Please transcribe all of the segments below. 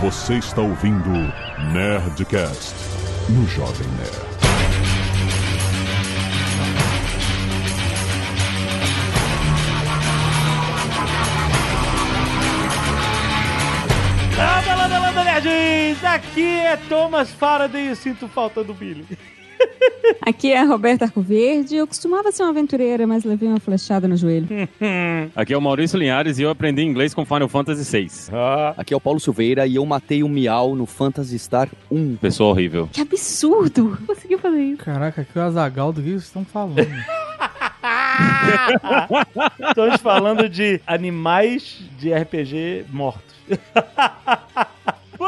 Você está ouvindo Nerdcast no Jovem Nerd. Landa, landa, landa, nerds! Aqui é Thomas Faraday e sinto falta do Billy. Aqui é a Roberta Arcoverde. Eu costumava ser uma aventureira, mas levei uma flechada no joelho. Aqui é o Maurício Linhares e eu aprendi inglês com Final Fantasy VI. Aqui é o Paulo Silveira e eu matei o Miau no Phantasy Star 1. Pessoa horrível. Que absurdo! Conseguiu fazer isso. Caraca, aqui é o Azagal do que vocês estão falando? Estamos falando de animais de RPG mortos.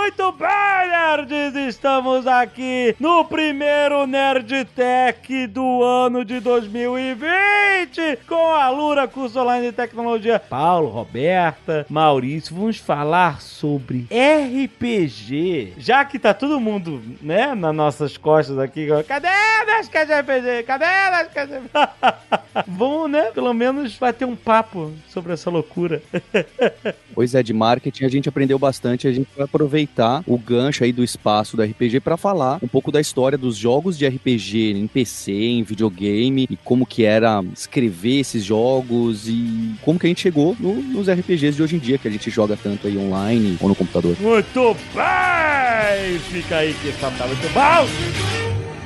Muito bem, nerds! Estamos aqui no primeiro Nerd Tech do ano de 2020 com a Lura Curso Online de Tecnologia. Paulo, Roberta, Maurício, vamos falar sobre RPG. Já que tá todo mundo, né, nas nossas costas aqui. Cadê Nerdcast de RPG? Cadê Nerdcast de RPG? Vamos, né, pelo menos bater um papo sobre essa loucura. Pois é, de marketing a gente aprendeu bastante. A gente vai aproveitar o gancho aí do espaço do RPG para falar um pouco da história dos jogos de RPG em PC, em videogame e como que era escrever esses jogos e como que a gente chegou no- nos RPGs de hoje em dia que a gente joga tanto aí online ou no computador. Muito bem! Fica aí que essa tá muito bom!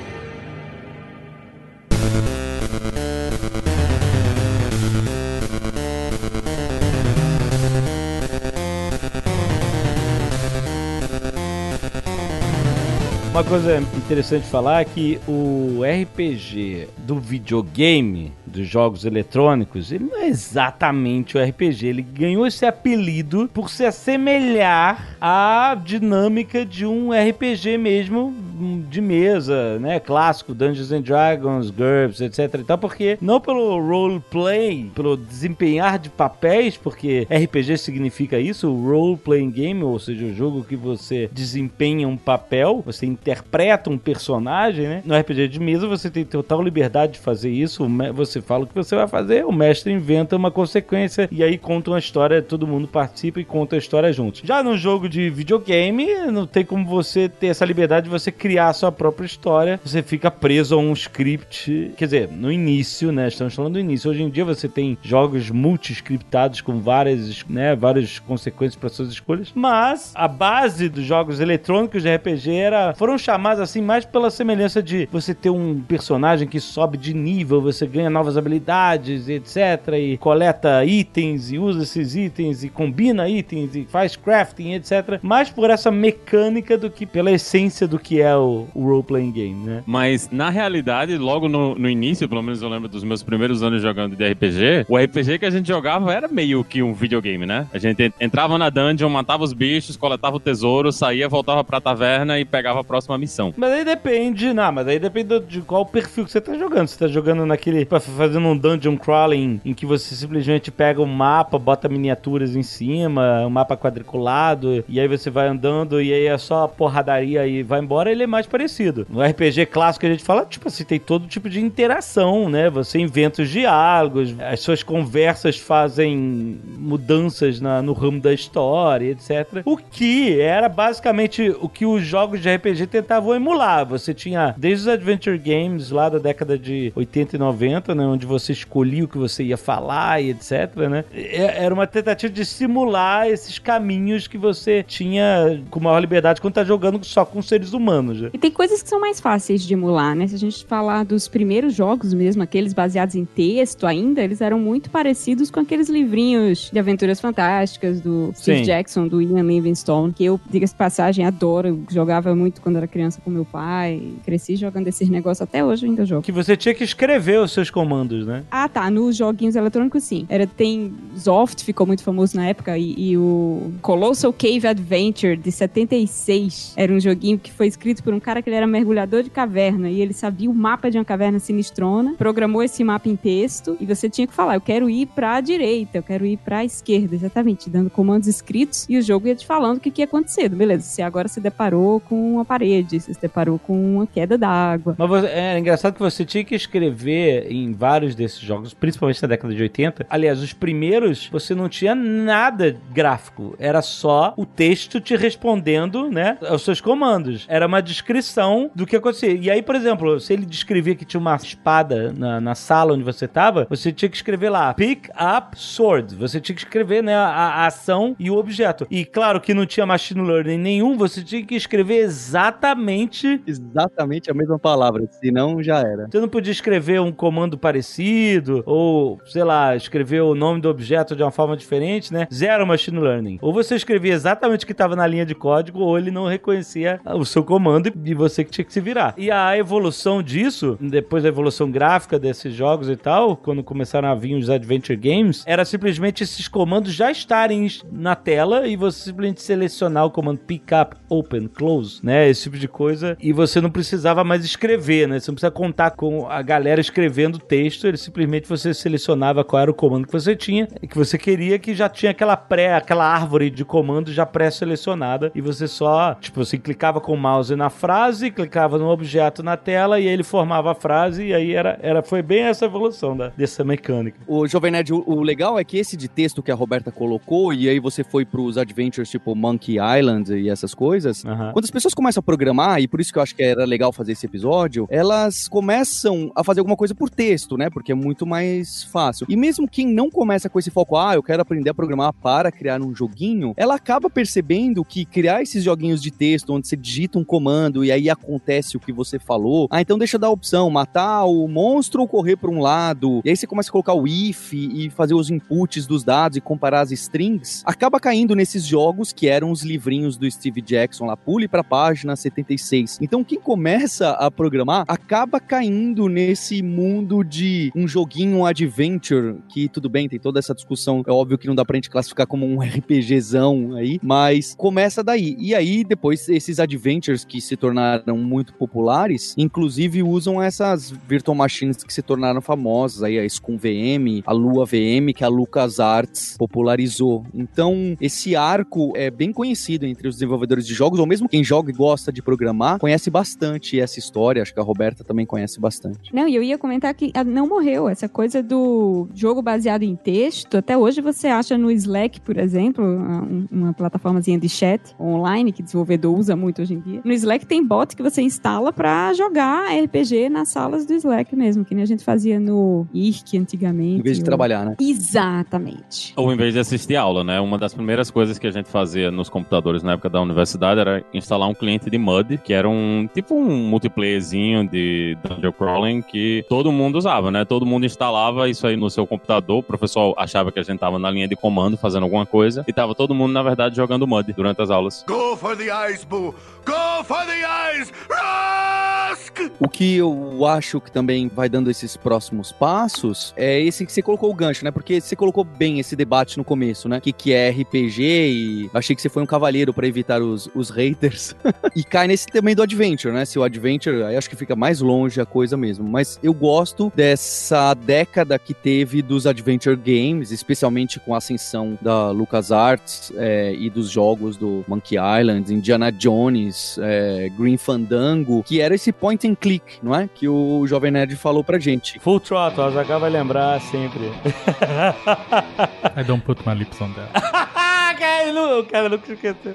Uma coisa interessante falar é que o RPG do videogame, dos jogos eletrônicos, ele não é exatamente o RPG. Ele ganhou esse apelido por se assemelhar à dinâmica de um RPG mesmo um, de mesa, né? Clássico, Dungeons and Dragons, GURPS, etc. e tal, porque não pelo roleplay, pelo desempenhar de papéis, porque RPG significa isso, o role-playing game, ou seja, o jogo que você desempenha um papel, você interpreta um personagem, né? No RPG de mesa você tem total liberdade de fazer isso, você fala o que você vai fazer, o mestre inventa uma consequência e aí conta uma história, todo mundo participa e conta a história juntos. Já no jogo de videogame, não tem como você ter essa liberdade de você criar a sua própria história, você fica preso a um script, quer dizer, no início, né? Estamos falando do início. Hoje em dia você tem jogos multi-scriptados com várias, né, várias consequências para suas escolhas, mas a base dos jogos eletrônicos de RPG era, foram chamados assim mais pela semelhança de você ter um personagem que sobe de nível, você ganha novas habilidades, etc, e coleta itens e usa esses itens e combina itens e faz crafting, etc, mais por essa mecânica do que pela essência do que é o, o role-playing game, né? Mas, na realidade, logo no, no início, pelo menos eu lembro dos meus primeiros anos jogando de RPG, o RPG que a gente jogava era meio que um videogame, né? A gente en- entrava na dungeon, matava os bichos, coletava o tesouro, saía, voltava pra taverna e pegava a próxima missão. Mas aí depende, não, mas aí depende de qual perfil que você tá jogando. Você tá jogando naquele, pra- fazendo um dungeon crawling em que você simplesmente pega um mapa, bota miniaturas em cima, um mapa quadriculado, e aí você vai andando e aí é só porradaria e vai embora, ele é mais parecido. No RPG clássico a gente fala, tipo assim, tem todo tipo de interação, né? Você inventa os diálogos, as suas conversas fazem mudanças na- no ramo da história, etc. O que era basicamente o que os jogos de RPG tentavam emular. Você tinha desde os adventure games lá da década de 80 e 90, né, onde você escolhia o que você ia falar e etc, né? É- Era uma tentativa de simular esses caminhos que você tinha com maior liberdade quando tá jogando só com seres humanos. né? E tem coisas que são mais fáceis de emular, né? Se a gente falar dos primeiros jogos mesmo, aqueles baseados em texto ainda, eles eram muito parecidos com aqueles livrinhos de aventuras fantásticas do Steve. Jackson, do Ian Livingstone, que eu, diga-se passagem, adoro. Eu jogava muito quando era criança com meu pai, cresci jogando esses negócios, até hoje ainda jogo. Que você tinha que escrever os seus comandos, né? Ah, tá. Nos joguinhos eletrônicos, sim. Era, tem Zoft, ficou muito famoso na época, e, e o Colossal Cave Adventure, de 76, era um joguinho que foi escrito por um cara que ele era mergulhador de caverna e ele sabia o mapa de uma caverna sinistrona, programou esse mapa em texto e você tinha que falar, eu quero ir pra direita, eu quero ir pra esquerda, exatamente, dando comandos escritos e o jogo ia te falando o que, que ia acontecer. Beleza, se agora se deparou com uma parede, se deparou com uma queda d'água. Mas você, é engraçado que você tinha que escrever em vários desses jogos, principalmente na década de 80. Aliás, os primeiros você não tinha nada gráfico, era só o texto te respondendo, né, aos seus comandos. Era uma descrição do que acontecia. E aí, por exemplo, se ele descrevia que tinha uma espada na, na sala onde você estava, você tinha que escrever lá, pick up sword. Você tinha que escrever, né, a, a ação e o objeto. E claro que não tinha machine learning nenhum, você tinha que escrever exatamente Exatamente a mesma palavra, senão já era. Você não podia escrever um comando parecido, ou, sei lá, escrever o nome do objeto de uma forma diferente, né? Zero machine learning. Ou você escrevia exatamente o que estava na linha de código, ou ele não reconhecia o seu comando e você que tinha que se virar. E a evolução disso, depois da evolução gráfica desses jogos e tal, quando começaram a vir os adventure games, era simplesmente esses comandos já estarem na tela e você simplesmente selecionar o comando pick up, open, close, né? Esse tipo de coisa. E você não precisava mais escrever, né? Você não precisa contar com a galera escrevendo o texto, ele simplesmente você selecionava qual era o comando que você tinha e que você queria que já tinha aquela pré, aquela árvore de comando já pré-selecionada e você só, tipo, você clicava com o mouse na frase, clicava no objeto na tela e aí ele formava a frase e aí era, era foi bem essa evolução da, dessa mecânica. O Jovem Nerd, o, o legal é que esse de texto que a Roberta colocou, e aí você foi pros adventures tipo Monkey Island e essas coisas, Aham. quando as pessoas começam a programar, e por isso que eu acho que era legal fazer esse episódio, elas começam a fazer alguma coisa por texto, né? Porque é muito mais fácil. E mesmo quem não começa com esse foco, ah, eu quero aprender a programar para criar um joguinho, ela acaba percebendo que criar esses joguinhos de texto, onde você digita um comando e aí acontece o que você falou, ah, então deixa eu dar opção, matar o monstro ou correr para um lado, e aí você começa a colocar o if e fazer os inputs dos dados e comparar as strings, acaba caindo nesses jogos que eram os livrinhos do Steve Jackson lá, pule para a página 76. Então quem começa a programar acaba caindo nesse mundo de um joguinho adventure, que tudo bem, tem toda essa discussão, é óbvio que não dá pra gente classificar como um RPGzão aí, mas começa daí. E aí depois esses adventures que se tornaram muito populares, inclusive usam essas virtual machines que se tornaram famosas, aí a Scum VM, a Lua VM, que a LucasArts popularizou. Então, esse arco é bem conhecido entre os desenvolvedores de jogos, ou mesmo quem joga e gosta de programar, conhece bastante essa história, acho que a Roberta também conhece bastante. Não, e eu ia comentar que não morreu. Essa coisa do jogo baseado em texto, até hoje você acha no Slack, por exemplo, um- uma plataformazinha de chat online que desenvolvedor usa muito hoje em dia. No Slack tem bot que você instala pra jogar RPG nas salas do Slack mesmo, que nem a gente fazia no IRC antigamente. Em vez de ou- trabalhar, né? Exatamente. Ou em vez de assistir aula, né? Uma das primeiras coisas que a gente fazia nos computadores na época da universidade era instalar um cliente de MUD, que era um tipo um multiplayerzinho de Dungeon Crawling que todo mundo usava, né? Todo mundo instalava isso aí no seu computador. O professor achava que a gente tava na linha de comando fazendo alguma coisa e tava todo mundo, na verdade, jogando MUD durante as aulas. Go for the eyes, Boo! Go for the eyes! Rusk! O que eu acho que também vai dando esses próximos passos é esse que você colocou o gancho, né? Porque você colocou bem esse debate no começo, né? O que, que é RPG e achei que você foi um cavaleiro pra evitar os, os haters. e cai nesse também do Adventure, né? Se o Adventure, aí acho que fica mais longe a coisa mesmo. Mas eu gosto dessa década que teve dos Adventure Games, especialmente com a ascensão da LucasArts é, e dos jogos do Monkey Island, Indiana Jones, é, Green Fandango, que era esse point and click, não é? Que o Jovem Nerd falou pra gente. Full Throttle, a Zagal vai lembrar sempre. I don't put my lips on that. Ah, cara, não, o cara nunca esqueceu.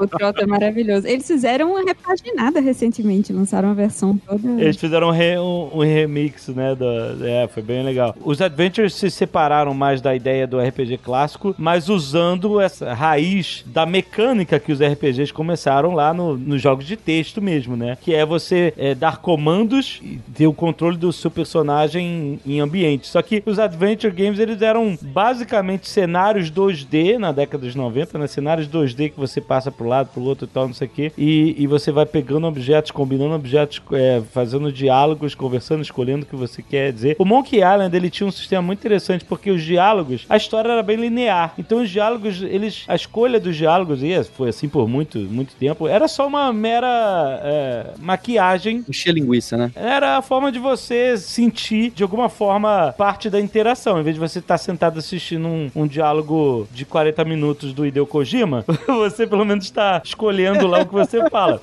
O Trota é maravilhoso. Eles fizeram uma repaginada recentemente, lançaram uma versão toda. Eles fizeram um, re- um- um remix, né? Do, é, foi bem legal. Os Adventures se separaram mais da ideia do RPG clássico, mas usando essa raiz da mecânica que os RPGs começaram lá no- nos jogos de texto mesmo, né? Que é você é, dar comandos e ter o controle do seu personagem em, em ambiente. Só que os Adventure Games, eles eram basicamente cenários 2D na na década dos 90, né? Cenários 2D que você passa pro lado, pro outro e tal, não sei o quê. E, e você vai pegando objetos, combinando objetos, é, fazendo diálogos, conversando, escolhendo o que você quer dizer. O Monkey Island, ele tinha um sistema muito interessante, porque os diálogos, a história era bem linear. Então os diálogos, eles, a escolha dos diálogos, e foi assim por muito, muito tempo, era só uma mera é, maquiagem Encher linguiça, né? era a forma de você sentir, de alguma forma, parte da interação. Em vez de você estar sentado assistindo um, um diálogo de 40 minutos do Hideo Kojima, você pelo menos está escolhendo lá o que você fala.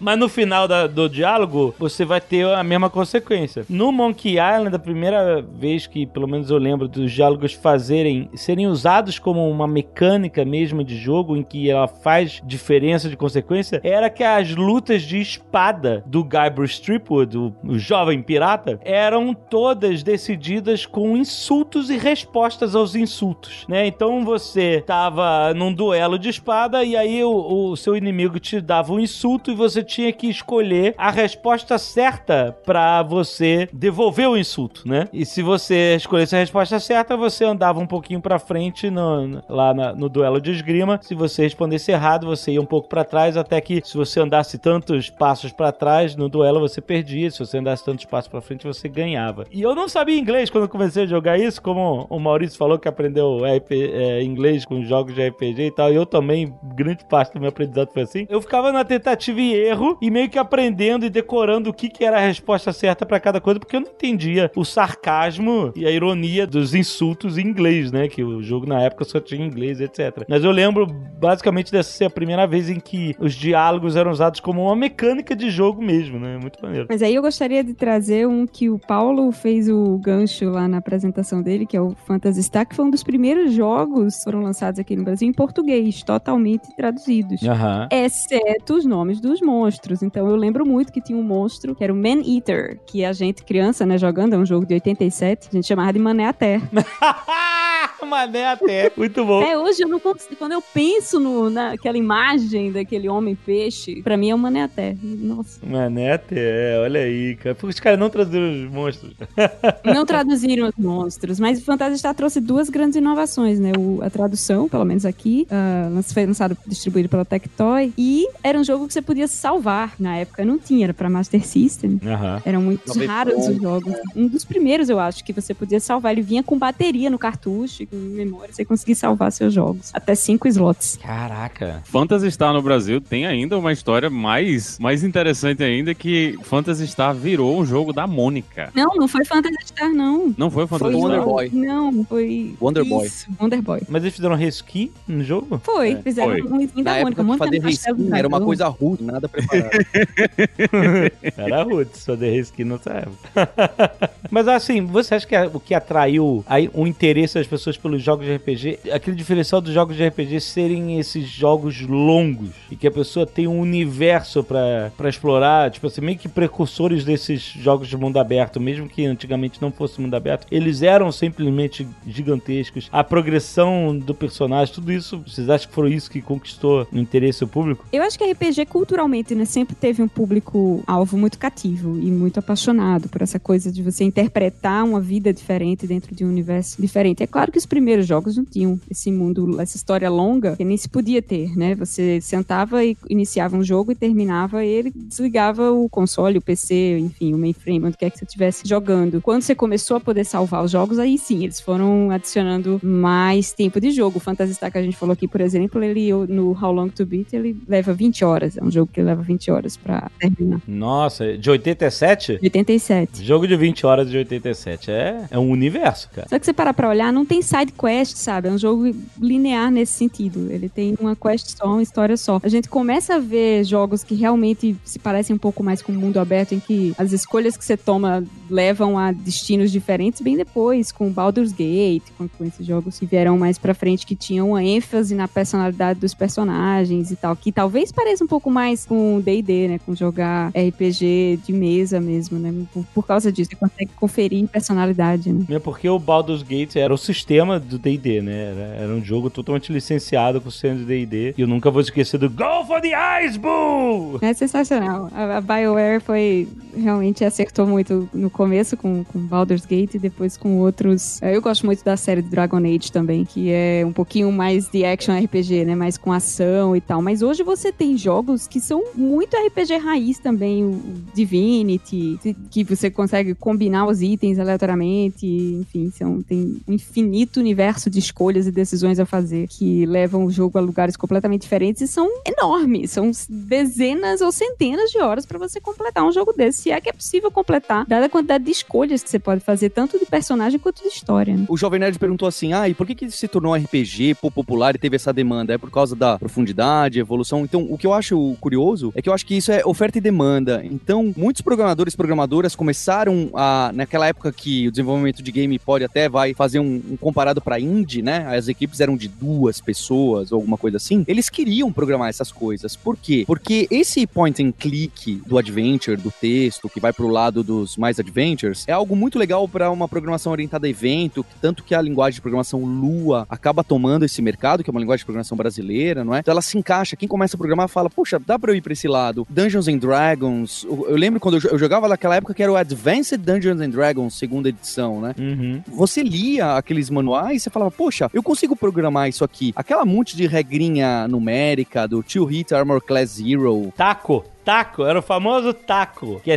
Mas no final da- do diálogo, você vai ter a mesma consequência. No Monkey Island, a primeira vez que, pelo menos eu lembro, dos diálogos fazerem, serem usados como uma mecânica mesmo de jogo, em que ela faz diferença de consequência, era que as lutas de espada do Guybrush Stripwood, o, o jovem pirata, eram todas decididas com insultos e respostas aos insultos, né? Então você tava num duelo de espada e aí o, o seu inimigo te dava um insulto e você tinha que escolher a resposta certa pra você devolver o insulto, né? E se você escolhesse a resposta certa, você andava um pouquinho pra frente no- lá na- no duelo de esgrima. Se você respondesse errado, você ia um pouco pra trás, até que se você andasse tantos passos pra trás no duelo, você perdia. Se você andasse tantos passos pra frente, você ganhava. E eu não sabia inglês quando comecei a jogar isso, como o Maurício falou que aprendeu RP, é, inglês com jogos de RPG e tal. E eu também, grande parte do meu aprendizado foi assim. Eu ficava na tentativa e erro e meio que aprendendo e decorando o que, que era a resposta certa pra cada coisa, porque eu não entendia o sarcasmo e a ironia dos insultos em inglês, né? Que o jogo na época só tinha inglês, etc. Mas eu lembro basicamente dessa ser a primeira vez em que os diálogos eram usados como uma mecânica de jogo mesmo, né? Muito maneiro. Mas aí eu gostaria de trazer um que o Paulo fez o gancho lá na apresentação dele, que é o Phantasy Star, que foi um dos primeiros jogos que foram lançados aqui no Brasil em português, totalmente traduzidos. Aham. Exceto os nomes dos monstros. Então eu lembro muito que tinha um monstro que era o Man Eater, que a gente, criança, né, jogando, é um jogo de 87, a gente chamava de Mané Até. Mané até. Muito bom. É, hoje eu não consigo. Quando eu penso no, naquela imagem daquele homem-peixe, pra mim é o Mané Até. Nossa. Mané até, olha aí, cara. Por que os caras não traduziram os monstros? Não traduziram os monstros, mas o Phantasy Star trouxe duas grandes inovações, né? O- a tradução, pelo menos aqui, lan- foi lançado, distribuído pela Tectoy, e era um jogo que você podia salvar. Na época não tinha, era pra Master System. Aham. Eram muito raros os jogos. Um dos primeiros, eu acho, que você podia salvar. Ele vinha com bateria no cartucho, com memória, você conseguia salvar seus jogos. Até cinco slots. Caraca. Phantasy Star no Brasil tem ainda uma história mais, mais interessante ainda que Phantasy Star virou um jogo da Mônica. Não, não foi Phantasy Star, não. Não foi Phantasy Foi Star? Wonder Boy. Não, foi. Wonder Boy. Isso, Wonder Boy. Mas eles fizeram reskin no jogo? Foi, É, fizeram foi. um skin Na da Mônica. época fazer reskin era uma coisa rude, nada preparado. Era Roots, fazer reskin nessa época. Mas assim, você acha que a- o que atraiu aí, o interesse das pessoas pelos jogos de RPG, aquele diferencial dos jogos de RPG serem esses jogos longos e que a pessoa tem um universo pra explorar, tipo assim, meio que precursores desses jogos de mundo aberto, mesmo que antigamente não fosse mundo aberto, eles eram simplesmente gigantescos. A progressão do personagem, tudo isso, vocês acham que foi isso que conquistou o interesse do público? Eu acho que RPG culturalmente, né, sempre teve um público alvo muito cativo e muito apaixonado por essa coisa de você interpretar uma vida diferente dentro de um universo diferente. É claro que os primeiros jogos não tinham esse mundo, essa história longa que nem se podia ter, né? Você sentava e iniciava um jogo e terminava ele, desligava o console, o PC, enfim, o mainframe, onde quer que você estivesse jogando. Quando você começou a poder salvar os jogos, aí sim, eles foram adicionando mais tempo de jogo. O Phantasy Star que a gente falou aqui, por exemplo, ele no How Long to Beat, ele leva 20 horas. É um jogo que leva 20 horas pra terminar. Nossa, de 87? 87. Jogo de 20 horas de 87. É, é um universo, cara. Só que você parar pra olhar, não tem side quest, sabe? É um jogo linear nesse sentido. Ele tem uma quest só, uma história só. A gente começa a ver jogos que realmente se parecem um pouco mais com o mundo aberto, em que as escolhas que você toma levam a destinos diferentes bem depois, com Baldur's Gate, com, com esses jogos que vieram mais pra frente, que tinham uma ênfase na personalidade dos personagens e tal, que talvez pareça um pouco mais com D&D, né? Com jogar RPG de mesa mesmo, né? Por, por causa disso, você consegue conferir personalidade, né? É porque o Baldur's Gate era o sistema do D&D, né? Era, era um jogo totalmente licenciado com o sistema do D&D. E eu nunca vou esquecer do Go for the Ice Bull! É sensacional. A, a BioWare foi realmente acertou muito no começo com, com Baldur's Gate e depois com outros. É, Eu gosto muito da série de Dragon Age também, que é um pouquinho mais de action RPG, né? Mais com ação e tal. Mas hoje você tem jogos que são muito RPG raiz também, o Divinity, que você consegue combinar os itens aleatoriamente, enfim, são, tem um infinito universo de escolhas e decisões a fazer que levam o jogo a lugares completamente diferentes e são enormes, são dezenas ou centenas de horas para você completar um jogo desse, se é que é possível completar, dada a quantidade de escolhas que você pode fazer, tanto de personagem quanto de história. Né? O Jovem Nerd perguntou assim: ah, e por que, que se tornou um RPG popular e teve essa demanda? É por causa da profundidade, evolução? Então, o que eu acho curioso é que eu acho que isso é oferta e demanda. Então, muitos programadores e programadoras começaram a, naquela época que o desenvolvimento de game pode até vai fazer um, um comparado para indie, né? As equipes eram de duas pessoas ou alguma coisa assim. Eles queriam programar essas coisas. Por quê? Porque esse point and click do adventure, do texto, que vai pro lado dos mais adventures, é algo muito legal para uma programação orientada a evento, tanto que a linguagem de programação Lua acaba tomando esse mercado, que é uma linguagem de programação brasileira, não é? Então ela se encaixa. Quem começa a programar fala, poxa, dá pra eu ir pra esse lado. Dungeons and Dragons, eu lembro quando eu jogava naquela época que era o Advanced Dungeons and Dragons, segunda edição, né? Uhum. Você lia aqueles manuais e você falava, poxa, eu consigo programar isso aqui. Aquela monte de regrinha numérica do Two Hit Armor Class Zero. Taco, taco, era o famoso taco, que é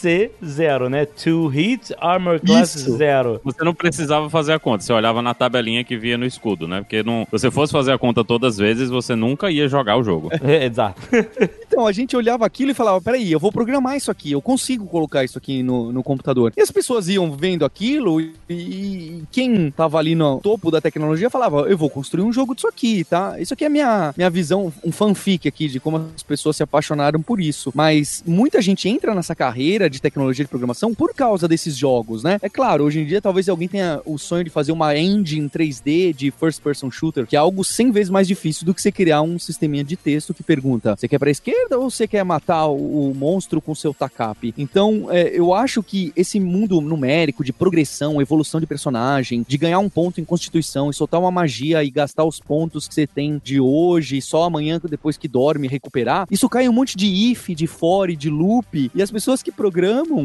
T-H-A-C-0, né? Two Hit Armor Class Isso. Zero. Você não precisava fazer a conta, você olhava na tabelinha que via no escudo, né? Porque não, se você fosse fazer a conta todas as vezes, você nunca ia jogar o jogo. É, Exato. Então a gente olhava aquilo e falava, peraí, eu vou programar isso aqui, eu consigo colocar isso aqui no, no computador. E as pessoas iam vendo aquilo e, e quem tava ali no topo da tecnologia falava, eu vou construir um jogo disso aqui, tá? Isso aqui é minha, minha visão, um fanfic aqui de como as pessoas se apaixonaram por isso. Mas muita gente entra nessa carreira de tecnologia de programação por causa desses jogos, né? É claro, hoje em dia talvez alguém tenha o sonho de fazer uma engine 3D de first person shooter, que é algo 100 vezes mais difícil do que você criar um sisteminha de texto que pergunta: você quer pra esquerda ou você quer matar o, monstro com seu tacape? Então, é, eu acho que esse mundo numérico de progressão, evolução de personagem, de ganhar um ponto em constituição e soltar uma magia e gastar os pontos que você tem de hoje e só amanhã depois que dorme recuperar, isso cai um monte de if, de for, e de loop, e as pessoas que programam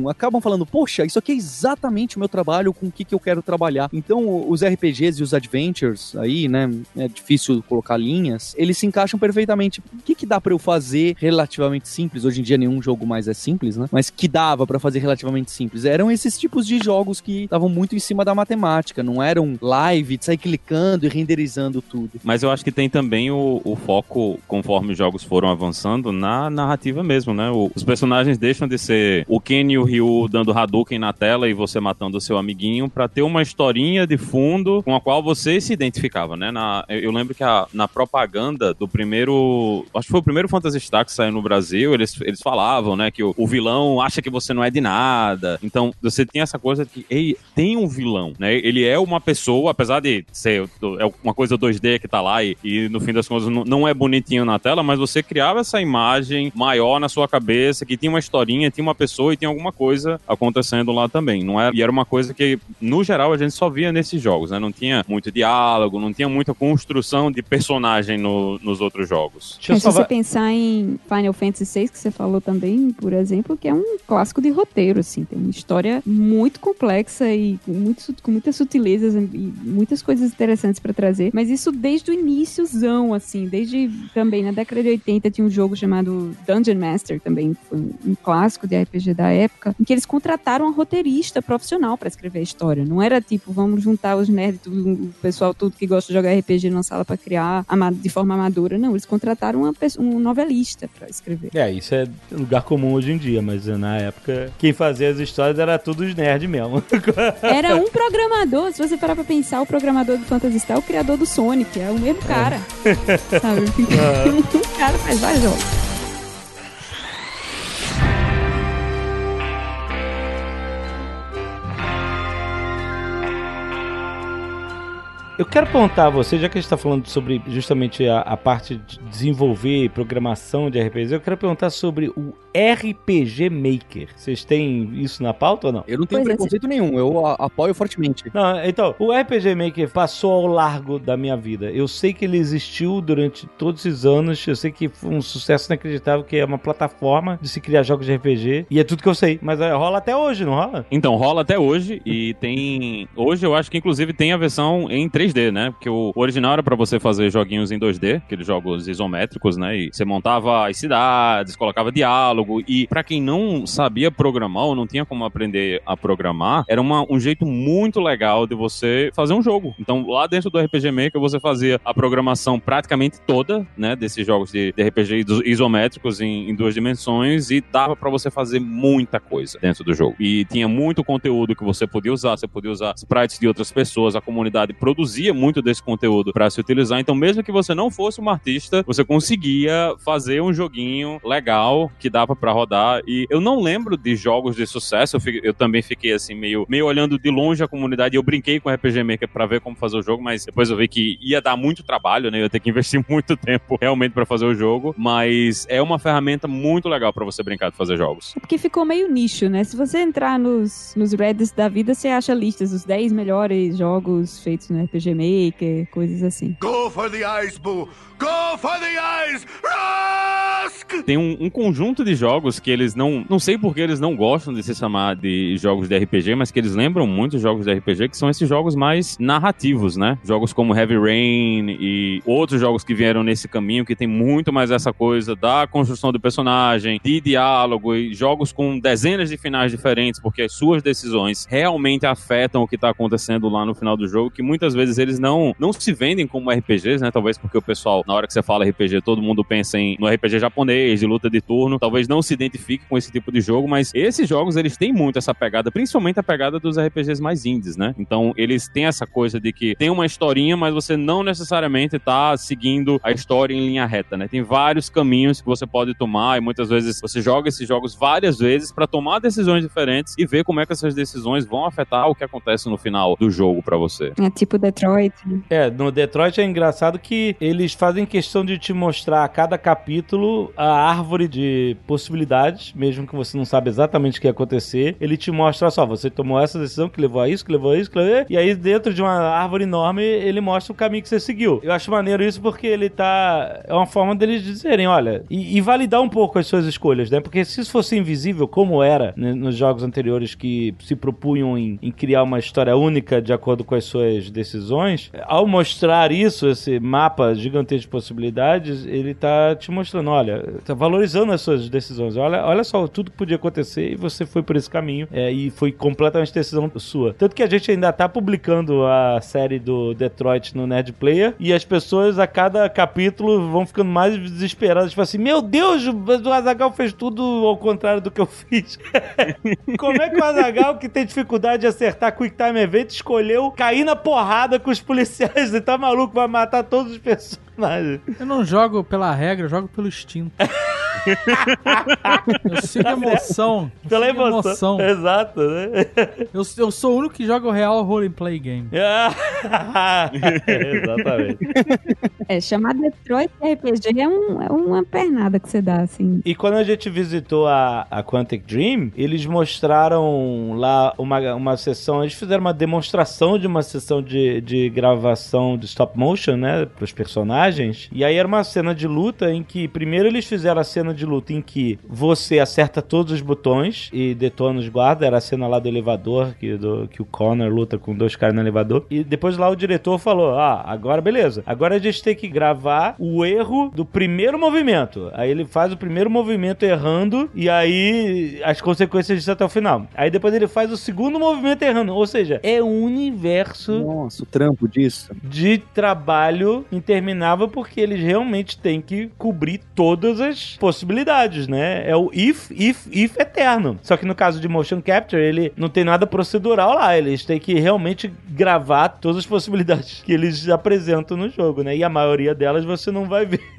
acabam falando, poxa, isso aqui é exatamente o meu trabalho com o que, que eu quero trabalhar. Então, os RPGs e os adventures aí, né, é difícil colocar linhas, eles se encaixam perfeitamente. O que, que dá pra eu fazer relativamente simples? Hoje em dia nenhum jogo mais é simples, né? Mas que dava pra fazer relativamente simples. Eram esses tipos de jogos que estavam muito em cima da matemática, não eram live, de sair clicando e renderizando tudo. Mas eu acho que tem também o, o foco, conforme os jogos foram avançando, na narrativa mesmo, né? O- os personagens deixam de ser o Ken e o Ryu dando Hadouken na tela e você matando o seu amiguinho pra ter uma historinha de fundo com a qual você se identificava, né? Na, eu, eu lembro que a- na propaganda do primeiro... Acho que foi o primeiro Phantasy Star que saiu no Brasil, eles, eles falavam, né? Que o, o vilão acha que você não é de nada. Então, você tem essa coisa de que, ei, tem um vilão, né? Ele é uma pessoa, apesar de ser é uma coisa 2D que tá lá e, e no fim das contas não, não é bonitinho na tela, mas você criava essa imagem maior na sua cabeça, que tinha uma historinha, tinha uma pessoa e tinha alguma coisa acontecendo lá também. Não era, e era uma coisa que, no geral, a gente só via nesses jogos, né? Não tinha muito diálogo, não tinha muita construção de personagem no- nos outros jogos. Deixa eu É, se você pensar em Final Fantasy VI, que você falou também, por exemplo, que é um clássico de roteiro, assim, tem uma história muito complexa e com, muito, com muitas sutilezas e muitas coisas interessantes pra trazer, mas isso desde o iníciozão, assim, desde também na década de 80 tinha um jogo chamado Dungeon Master também, foi um clássico de RPG da época, em que eles contrataram uma roteirista profissional pra escrever a história, não era tipo, vamos juntar os nerds, o pessoal tudo que gosta de jogar RPG numa sala pra criar de forma amadora, não, eles contrataram uma um novelista pra escrever. É, isso é lugar comum hoje em dia, mas na época quem fazia as histórias era tudo os nerds mesmo. Era um programador, se você parar pra pensar, o programador do Phantasy Star é o criador do Sonic, é o mesmo cara. Sabe? Um cara faz vários jogos. Eu quero perguntar a você, já que a gente está falando sobre justamente a, a parte de desenvolver programação de RPGs, eu quero perguntar sobre o RPG Maker. Vocês têm isso na pauta ou não? Eu não tenho Pois é, preconceito nenhum, eu a- apoio fortemente. Não, então, o RPG Maker passou ao largo da minha vida. Eu sei que ele existiu durante todos esses anos. Eu sei que foi um sucesso inacreditável, que é uma plataforma de se criar jogos de RPG. E é tudo que eu sei. Mas é, rola até hoje, não rola? Então, rola até hoje e tem. Hoje eu acho que inclusive tem a versão em 3D, né? Porque o original era pra você fazer joguinhos em 2D, aqueles jogos isométricos, né? E você montava as cidades, colocava diálogo. E pra quem não sabia programar ou não tinha como aprender a programar, era uma- um jeito muito legal de você fazer um jogo. Então, lá dentro do RPG Maker, você fazia a programação praticamente toda, né? Desses jogos de, de RPG iso- isométricos em, em duas dimensões e dava pra você fazer muita coisa dentro do jogo. E tinha muito conteúdo que você podia usar, você podia usar sprites de outras pessoas, a comunidade produzia muito desse conteúdo pra se utilizar. Então, mesmo que você não fosse um artista, você conseguia fazer um joguinho legal que dava pra rodar. E eu não lembro de jogos de sucesso, eu, fi- eu também fiquei assim, meio, meio olhando de longe a comunidade. Eu brinquei com o RPG Maker pra ver como fazer o jogo, mas depois eu vi que ia dar muito trabalho, né? Eu ia ter que investir muito tempo realmente pra fazer o jogo. Mas é uma ferramenta muito legal pra você brincar de fazer jogos. É porque ficou meio nicho, né? Se você entrar nos, nos Reddits da vida, você acha listas dos 10 melhores jogos feitos no RPG Maker, coisas assim. Go for the eyes, Boo! Go for the eyes! Tem um, um conjunto de jogos que eles não. Não sei porque eles não gostam de se chamar de jogos de RPG, mas que eles lembram muito jogos de RPG, que são esses jogos mais narrativos, né? Jogos como Heavy Rain e outros jogos que vieram nesse caminho, que tem muito mais essa coisa da construção do personagem, de diálogo, e jogos com dezenas de finais diferentes, porque as suas decisões realmente afetam o que tá acontecendo lá no final do jogo, que muitas vezes eles não, não se vendem como RPGs, né? Talvez porque o pessoal, na hora que você fala RPG, todo mundo pensa em no RPG japonês, de luta de turno, talvez não se identifique com esse tipo de jogo, mas esses jogos, eles têm muito essa pegada, principalmente a pegada dos RPGs mais indies, né? Então, eles têm essa coisa de que tem uma historinha, mas você não necessariamente tá seguindo a história em linha reta, né? Tem vários caminhos que você pode tomar e muitas vezes você joga esses jogos várias vezes pra tomar decisões diferentes e ver como é que essas decisões vão afetar o que acontece no final do jogo pra você. É tipo Detroit. É, no Detroit é engraçado que eles fazem questão de te mostrar a cada capítulo a árvore de possibilidades, mesmo que você não sabe exatamente o que ia acontecer. Ele te mostra só, você tomou essa decisão que levou a isso, que levou a isso, que levou a... e aí dentro de uma árvore enorme ele mostra o caminho que você seguiu. Eu acho maneiro isso porque ele tá é uma forma deles dizerem, olha, e, e validar um pouco as suas escolhas, né? Porque se isso fosse invisível como era né, nos jogos anteriores que se propunham em, em criar uma história única de acordo com as suas decisões, ao mostrar isso, esse mapa gigantesco de possibilidades, ele tá te mostrando, olha, tá valorizando as suas decisões. Olha, olha só tudo que podia acontecer e você foi por esse caminho é, e foi completamente decisão sua. Tanto que a gente ainda tá publicando a série do Detroit no Nerd Player e as pessoas a cada capítulo vão ficando mais desesperadas, tipo assim, meu Deus, o Azagal fez tudo ao contrário do que eu fiz. Como é que o Azagal, que tem dificuldade de acertar Quick Time Event, escolheu cair na porrada com os policiais? Ele tá maluco, vai matar todos os personagens. Eu não jogo pela regra, eu jogo pelo instinto. eu a emoção. eu Pela sigo a emoção. Exato, né? Eu, eu sou o único que joga o real role play game. Exatamente. É, chamar Detroit RPG é, um, é uma pernada que você dá, assim. E quando a gente visitou a, a Quantic Dream, eles mostraram lá uma, uma sessão, eles fizeram uma demonstração de uma sessão de, de gravação de stop motion, né, pros personagens. E aí era uma cena de luta em que, primeiro eles fizeram a cena de luta em que você acerta todos os botões e detona os guardas, era a cena lá do elevador, que, do, que o Connor luta com dois caras no elevador. E depois lá o diretor falou, ah, agora beleza, agora a gente tem que gravar o erro do primeiro movimento. Aí ele faz o primeiro movimento errando e aí as consequências disso até o final. Aí depois ele faz o segundo movimento errando. Ou seja, é um universo Nossa, o trampo disso. de trabalho interminável porque eles realmente têm que cobrir todas as possibilidades, né? É o if, if, if eterno. Só que no caso de motion capture, ele não tem nada procedural lá. Eles têm que realmente gravar todas as possibilidades que eles apresentam no jogo, né? E a maioria delas você não vai ver.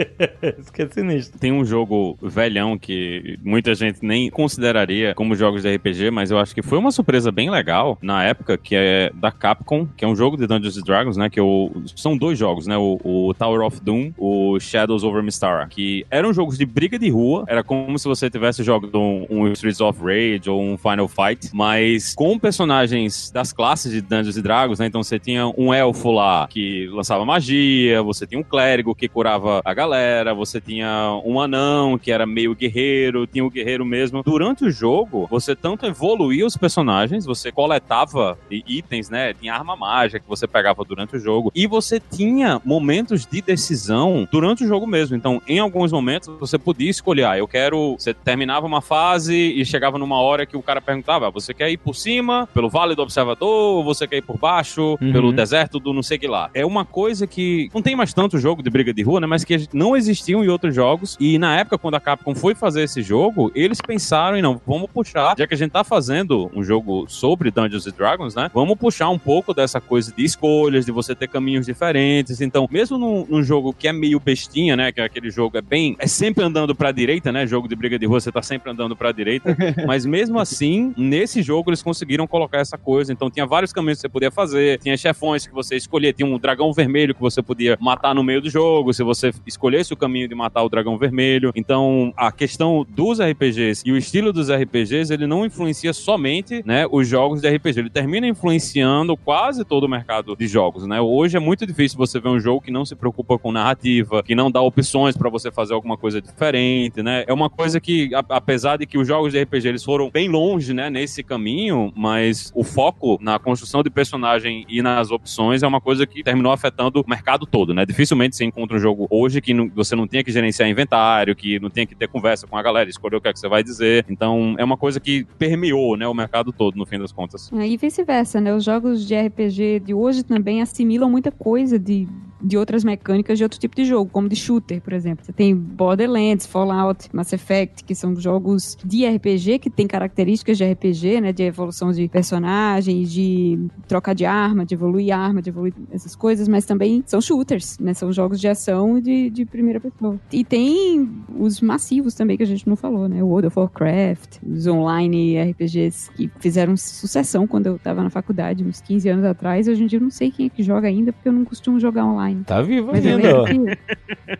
Que é sinistro. Tem um jogo velhão que muita gente nem consideraria como jogos de RPG, mas eu acho que foi uma surpresa bem legal na época, que é da Capcom, que é um jogo de Dungeons Dragons, né? Que o, são dois jogos, né? O, o Tower of Doom, o Shadows over Mystara, que eram jogos de briga de rua, era como se você tivesse jogado um, um Streets of Rage ou um Final Fight, mas com personagens das classes de Dungeons Dragons, né? Então você tinha um elfo lá que lançava magia, você tinha um clérigo que curava a galera, você tinha um anão que era meio guerreiro, tinha o um guerreiro mesmo. Durante o jogo, você tanto evoluía os personagens, você coletava itens, né? Tinha arma mágica que você pegava durante o jogo, e você tinha momentos de decisão durante o jogo mesmo. Então, em alguns momentos, você podia escolher, ah, eu quero. Você terminava uma fase e chegava numa hora que o cara perguntava: ah, você quer ir por cima, pelo Vale do Observador, ou você quer ir por baixo, Uhum. pelo deserto do não sei que lá? É uma coisa que não tem mais tanto jogo de briga de rua, né? Mas que não existiam em outros jogos. E na época, quando a Capcom foi fazer esse jogo, eles pensaram em não, vamos puxar, já que a gente tá fazendo um jogo sobre Dungeons and Dragons, né? Vamos puxar um pouco dessa coisa de escolhas, de você ter caminhos diferentes. Então, mesmo num, num jogo que é meio bestinha, né? Que é aquele jogo é bem. É sempre andando pra direita, né? Jogo de briga de rua, você tá sempre andando pra direita. Mas mesmo assim, nesse jogo eles conseguiram colocar essa coisa. Então tinha vários caminhos que você podia fazer, tinha chefões que você escolhia, tinha um dragão vermelho que você podia matar no meio do jogo, se você escolhesse o caminho de matar o dragão vermelho. Então, a questão dos RPGs e o estilo dos RPGs, ele não influencia somente, né, os jogos de RPG, ele termina influenciando quase todo o mercado de jogos, né? Hoje é muito difícil você ver um jogo que não se preocupa com narrativa, que não dá opções pra você fazer alguma coisa diferente, né? É uma coisa que, a- apesar de que os jogos de RPG eles foram bem longe, né, nesse caminho, mas o foco na construção de personagem e nas opções é uma coisa que terminou afetando o mercado todo, né? Dificilmente você encontra um jogo hoje que não- você não tenha que gerenciar inventário, que não tenha que ter conversa com a galera, escolher o que é que você vai dizer. Então, é uma coisa que permeou, né, o mercado todo, no fim das contas. É, E vice-versa, né? Os jogos de RPG de hoje também assimilam muita coisa de, de outras mecânicas de outro tipo de jogo, como de shooter, por exemplo. Você tem Borderlands, Fallout, Mass Effect, que são jogos de RPG que têm características de RPG, né? De evolução de personagens, de troca de arma, de evoluir arma, de evoluir essas coisas, mas também são shooters, né? São jogos de ação de, de primeira pessoa. E tem os massivos também que a gente não falou, né? World of Warcraft, os online RPGs que fizeram sucessão quando eu tava na faculdade, uns 15 anos atrás. Hoje em dia eu não sei quem é que joga ainda, porque eu não costumo jogar online. Tá vivo Mas eu ainda, ó. lembro,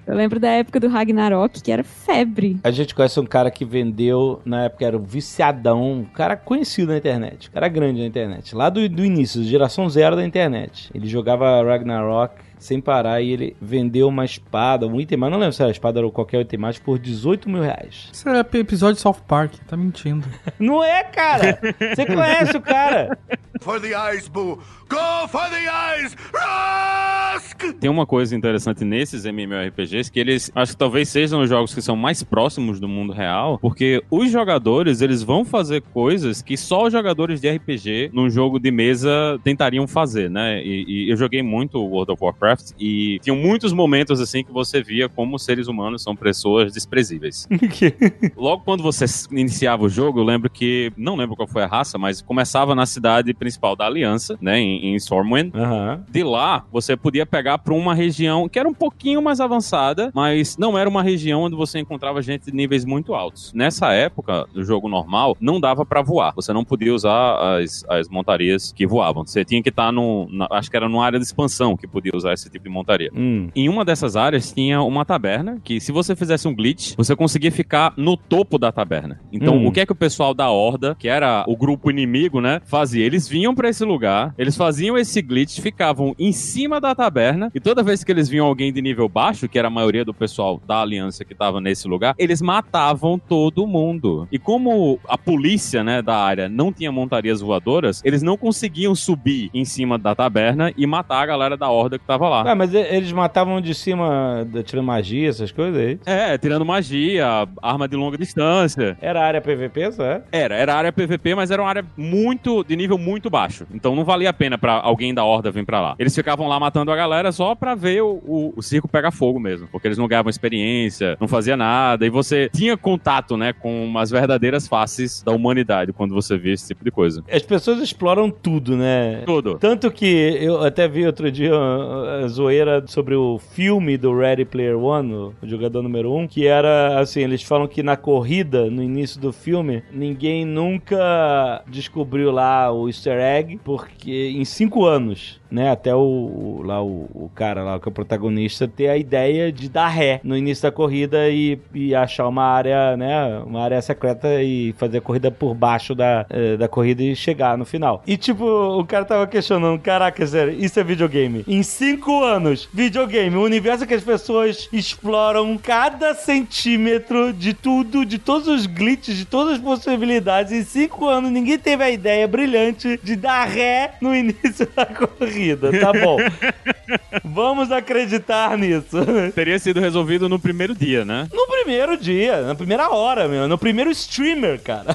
eu lembro da época do Ragnarok, que era febre. A gente conhece um cara que vendeu, na época era um viciadão, um cara conhecido na internet, um cara grande na internet, lá do, do início, geração zero da internet. Ele jogava Ragnarok sem parar e ele vendeu uma espada, um item mais, não lembro se era espada ou qualquer item mais, por 18 mil reais. Isso é episódio de South Park, tá mentindo. Não é, cara! Você conhece o cara? For the eyes, Boo! Go for the eyes! Rusk! Tem uma coisa interessante nesses MMORPGs que eles, acho que talvez sejam os jogos que são mais próximos do mundo real, porque os jogadores, eles vão fazer coisas que só os jogadores de RPG num jogo de mesa tentariam fazer, né? E, e eu joguei muito World of Warcraft e tinham muitos momentos assim que você via como seres humanos são pessoas desprezíveis. Logo quando você iniciava o jogo, eu lembro que, não lembro qual foi a raça, mas começava na cidade principal da Aliança, né, em, em Stormwind, Aham. de lá, você podia pegar para uma região que era um pouquinho mais avançada, mas não era uma região onde você encontrava gente de níveis muito altos. Nessa época, no jogo normal, não dava para voar. Você não podia usar as, as montarias que voavam. Você tinha que estar no. na- acho que era numa área de expansão que podia usar esse tipo de montaria. Hum. Em uma dessas áreas tinha uma taberna que, se você fizesse um glitch, você conseguia ficar no topo da taberna. Então, Hum. o que é que o pessoal da Horda, que era o grupo inimigo, né, fazia? Eles vinham pra esse lugar, eles faziam esse glitch, ficavam em cima da taberna, e toda vez que eles viam alguém de nível baixo, que era a maioria do pessoal da aliança que tava nesse lugar, eles matavam todo mundo. E como a polícia, né, da área não tinha montarias voadoras, eles não conseguiam subir em cima da taberna e matar a galera da Horda que tava lá. Ué, mas eles matavam de cima, tirando magia, essas coisas aí? É, tirando magia, arma de longa distância. Era área PVP, só é? Era, era área PVP, mas era uma área muito, de nível muito baixo. Então não valia a pena pra alguém da Horda vir pra lá. Eles ficavam lá matando a galera só pra ver o, o, o circo pegar fogo mesmo. Porque eles não ganhavam experiência, não fazia nada. E você tinha contato, né, com as verdadeiras faces da humanidade quando você via esse tipo de coisa. As pessoas exploram tudo, né? Tudo. Tanto que eu até vi outro dia zoeira sobre o filme do Ready Player One, o jogador número um, que era assim, eles falam que na corrida, no início do filme, ninguém nunca descobriu lá o easter egg, porque em cinco anos, né, até o, o- lá o, o cara lá, que é o protagonista, ter a ideia de dar ré no início da corrida e, e achar uma área, né, uma área secreta e fazer a corrida por baixo da, eh, da corrida e chegar no final. E tipo, o cara tava questionando, caraca, sério, isso é videogame. Em cinco anos, videogame, o universo que as pessoas exploram cada centímetro de tudo, de todos os glitches, de todas as possibilidades. Em cinco anos, ninguém teve a ideia brilhante de dar ré no início da corrida. Tá bom. Vamos acreditar nisso. Teria sido resolvido no primeiro dia, né? No primeiro dia, na primeira hora, meu. No primeiro streamer, cara.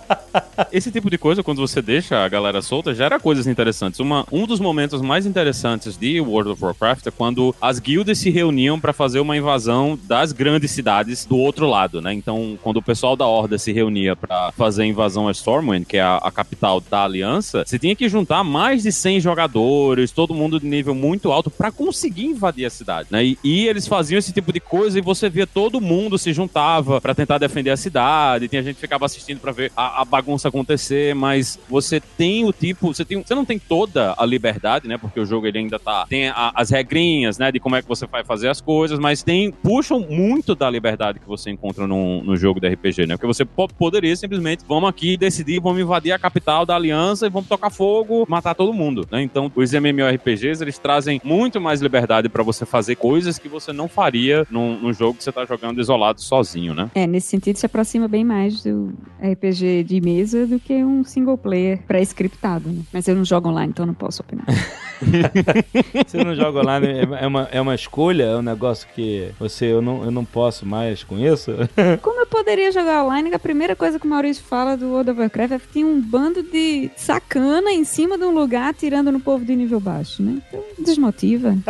Esse tipo de coisa, quando você deixa a galera solta, gera coisas interessantes. Uma, um dos momentos mais interessantes de World of Warcraft é quando as guildas se reuniam pra fazer uma invasão das grandes cidades do outro lado, né? Então, quando o pessoal da Horda se reunia pra fazer a invasão a Stormwind, que é a, a capital da Aliança, você tinha que juntar mais de 100 jogadores, todo mundo de nível muito alto, pra conseguir invadir a cidade, né? E, e eles faziam esse tipo de coisa e você via todo mundo se juntava pra tentar defender a cidade, tinha gente que ficava assistindo pra ver a, a bagunça acontecer, mas você tem o tipo, você tem, você não tem toda a liberdade, né? Porque o jogo ele ainda tá tem a- as regrinhas, né, de como é que você vai fazer as coisas, mas tem puxam muito da liberdade que você encontra no, no jogo de RPG, né? Porque você po- poderia simplesmente vamos aqui decidir, vamos invadir a capital da aliança e vamos tocar fogo, matar todo mundo, né? Então, os MMORPGs, eles trazem muito mais liberdade pra você fazer coisas que você não faria num, num jogo que você tá jogando isolado sozinho, né? É, nesse sentido se aproxima bem mais do RPG de mesa do que um single player pré-scriptado, né? Mas eu não jogo online, então não posso opinar. Você não joga online, é uma, é uma escolha, é um negócio que você, eu não, eu não posso mais com isso. Como eu poderia jogar online? A primeira coisa que o Maurício fala do World of Warcraft é que tem um bando de sacana em cima de um lugar atirando no povo de nível baixo, né? Então, desmotiva.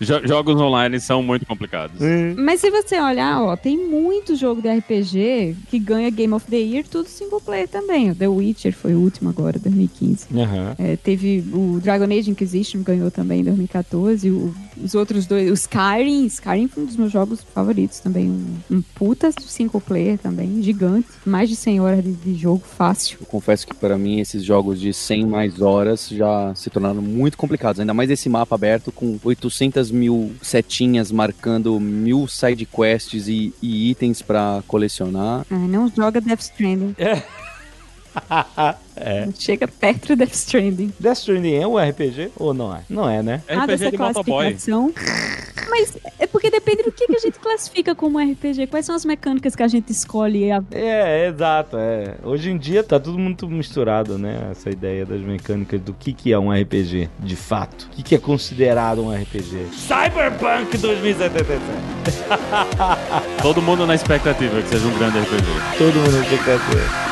Jo- jogos online são muito complicados. Mas se você olhar, ó, tem muito jogo de RPG que ganha Game of the Year, tudo single player também. O The Witcher foi o último agora, 2015. Aham. É, teve o Dragon Age Inquisition ganhou também em 2014. o- os outros dois, o Skyrim, Skyrim foi um dos meus jogos favoritos também. Um, um puta single player também, gigante. Mais de 100 horas de, de jogo, fácil. Eu confesso que para mim esses jogos de 100 mais horas já se tornaram muito complicados. Ainda mais esse mapa aberto com 800 mil setinhas marcando mil side quests e, e itens para colecionar. Ah, não joga Death Stranding. É. Não Chega perto do Death Stranding. Death Stranding é um RPG ou não é? Não é, né? ah, RPG dessa de motoboy. classificação. Mas é porque depende do que, que a gente classifica como RPG. Quais são as mecânicas que a gente escolhe? A... É, é, exato. É. Hoje em dia tá tudo muito misturado, né? Essa ideia das mecânicas do que, que é um RPG, de fato. O que, que é considerado um RPG. Cyberpunk 2077. Todo mundo na expectativa que seja um grande RPG. Todo mundo tem que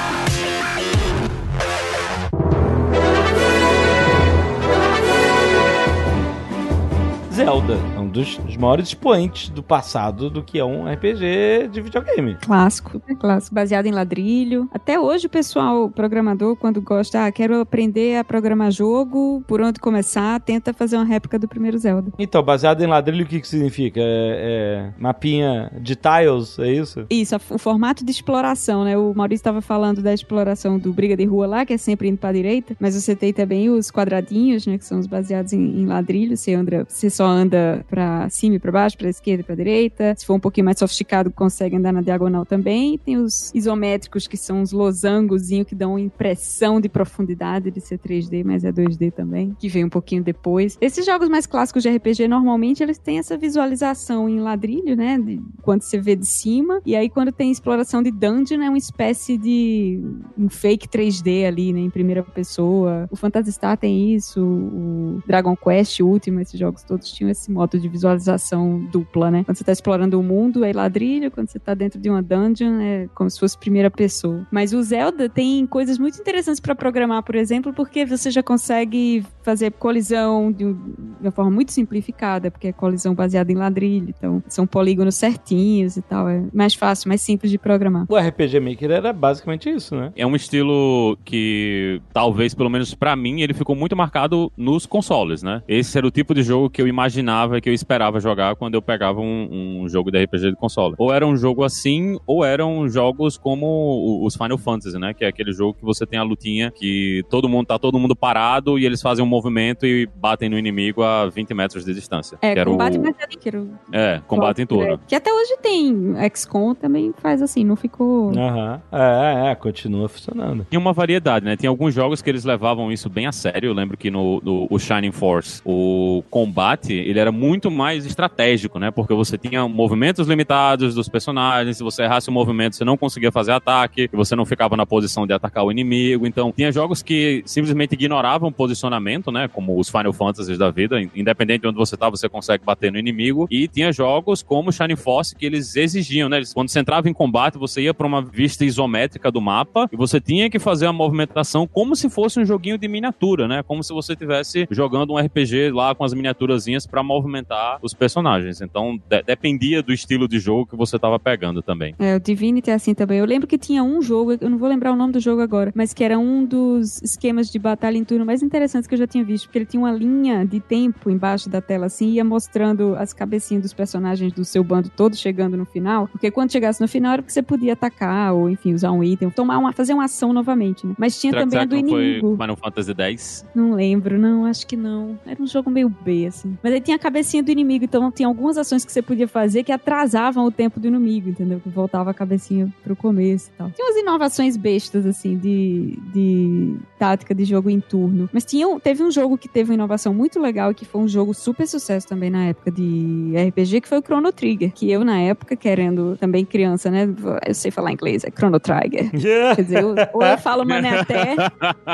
Zelda é um dos, dos maiores expoentes do passado do que é um RPG de videogame. Clássico, super clássico, baseado em ladrilho. Até hoje o pessoal programador, quando gosta, ah, quero aprender a programar jogo, por onde começar, tenta fazer uma réplica do primeiro Zelda. Então, baseado em ladrilho, o que, que significa? É, é mapinha de tiles, é isso? Isso, o formato de exploração, né? O Maurício estava falando da exploração do Briga de Rua lá, que é sempre indo pra direita, mas você tem também os quadradinhos, né? Que são os baseados em, em ladrilho. Você anda, você só anda pra cima e pra baixo, pra esquerda e pra direita. Se for um pouquinho mais sofisticado, consegue andar na diagonal também. Tem os isométricos, que são os losangozinhos que dão impressão de profundidade de ser 3D, mas é 2D também, que vem um pouquinho depois. Esses jogos mais clássicos de RPG, normalmente, eles têm essa visualização em ladrilho, né? De, quando você vê de cima. E aí, quando tem exploração de dungeon, é uma espécie de um fake 3D ali, né? Em primeira pessoa. O Phantasy Star tem isso, o Dragon Quest, o último, esses jogos todos tinham esse modo de visualização dupla, né? Quando você tá explorando o mundo, é ladrilho, quando você tá dentro de uma dungeon, é como se fosse primeira pessoa. Mas o Zelda tem coisas muito interessantes para programar, por exemplo, porque você já consegue fazer colisão de, um, de uma forma muito simplificada, porque é colisão baseada em ladrilho, então são polígonos certinhos e tal, é mais fácil, mais simples de programar. O RPG Maker era basicamente isso, né? É um estilo que, talvez, pelo menos pra mim, ele ficou muito marcado nos consoles, né? Esse era o tipo de jogo que eu imaginava, que eu esperava jogar quando eu pegava um, um jogo de RPG de console. Ou era um jogo assim, ou eram jogos como os Final Fantasy, né? Que é aquele jogo que você tem a lutinha que todo mundo tá todo mundo parado e eles fazem um movimento e batem no inimigo a 20 metros de distância. É, que era combate o... tiro. É, combate em turno. Que até hoje tem. XCOM também faz assim, não ficou. Aham. É, é, continua funcionando. Tinha uma variedade, né? Tinha alguns jogos que eles levavam isso bem a sério. Eu lembro que no, no o Shining Force, o combate, ele era muito mais estratégico, né? Porque você tinha movimentos limitados dos personagens. Se você errasse o movimento, você não conseguia fazer ataque. Você não ficava na posição de atacar o inimigo. Então, tinha jogos que simplesmente ignoravam posicionamento, né? Como os Final Fantasies da vida. Independente de onde você tá, você consegue bater no inimigo. E tinha jogos como Shining Force que eles exigiam, né? Quando você entrava em combate, você ia para uma vista isométrica do mapa e você tinha que fazer a movimentação como se fosse um joguinho de miniatura, né? Como se você estivesse jogando um RPG lá com as miniaturazinhas para movimentar os personagens. Então, de- dependia do estilo de jogo que você tava pegando também. É, o Divinity é assim também. Eu lembro que tinha um jogo, eu não vou lembrar o nome do jogo agora, mas que era um dos esquemas de batalha em turno mais interessantes que eu já tinha visto, porque ele tinha uma linha de tempo embaixo da tela, assim, ia mostrando as cabecinhas dos personagens do seu bando todo chegando no final, porque quando chegasse no final era porque você podia atacar, ou enfim, usar um item, tomar uma, fazer uma ação novamente, né? Mas tinha Será que, também a do que inimigo. foi Final Fantasy X? Não lembro, não, acho que não. Era um jogo meio B, assim. Mas aí tinha a cabecinha do inimigo, então tinha algumas ações que você podia fazer que atrasavam o tempo do inimigo, entendeu? Que voltava a cabecinha pro começo e tal. Tinha umas inovações bestas, assim, de, de tática de jogo em turno. Mas tinha, teve um jogo que teve uma inovação muito legal, que foi um jogo super sucesso também na época de RPG, que foi o Chrono Trigger. Que eu, na época, querendo também criança, né? Eu sei falar inglês, é Chrono Trigger. Quer dizer, eu- ou eu falo maneté,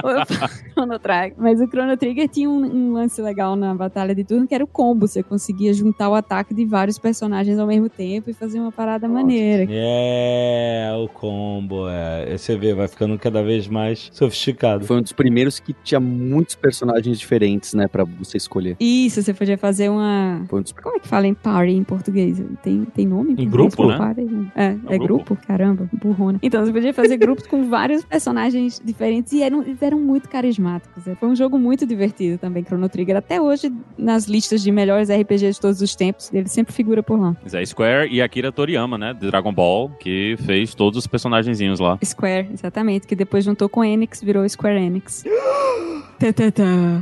ou eu falo Chrono Trigger. Mas o Chrono Trigger tinha um, um lance legal na batalha de turno, que era o combo. Você conseguia juntar o ataque de vários personagens ao mesmo tempo e fazer uma parada maneira. É, o combo, é. Você vê, vai ficando cada vez mais sofisticado. Foi um dos primeiros que tinha muitos personagens diferentes, né, pra você escolher. Isso, você podia fazer uma. Foi um dos Como é que fala em party em português? Tem, tem nome? Em grupo, né? party? É, é, grupo. grupo? Caramba, burrona. Então, você podia fazer grupos com vários personagens diferentes e eram, eles eram muito carismáticos. É, Foi um jogo muito divertido também, Chrono Trigger. Até hoje, nas listas de melhores RPGs de todos os tempos, ele sempre figura por lá. Mas é Square e Akira Toriyama, né? De Dragon Ball, que fez todos os personagenzinhos lá. Square, exatamente, que depois juntou com Enix, virou Square Enix.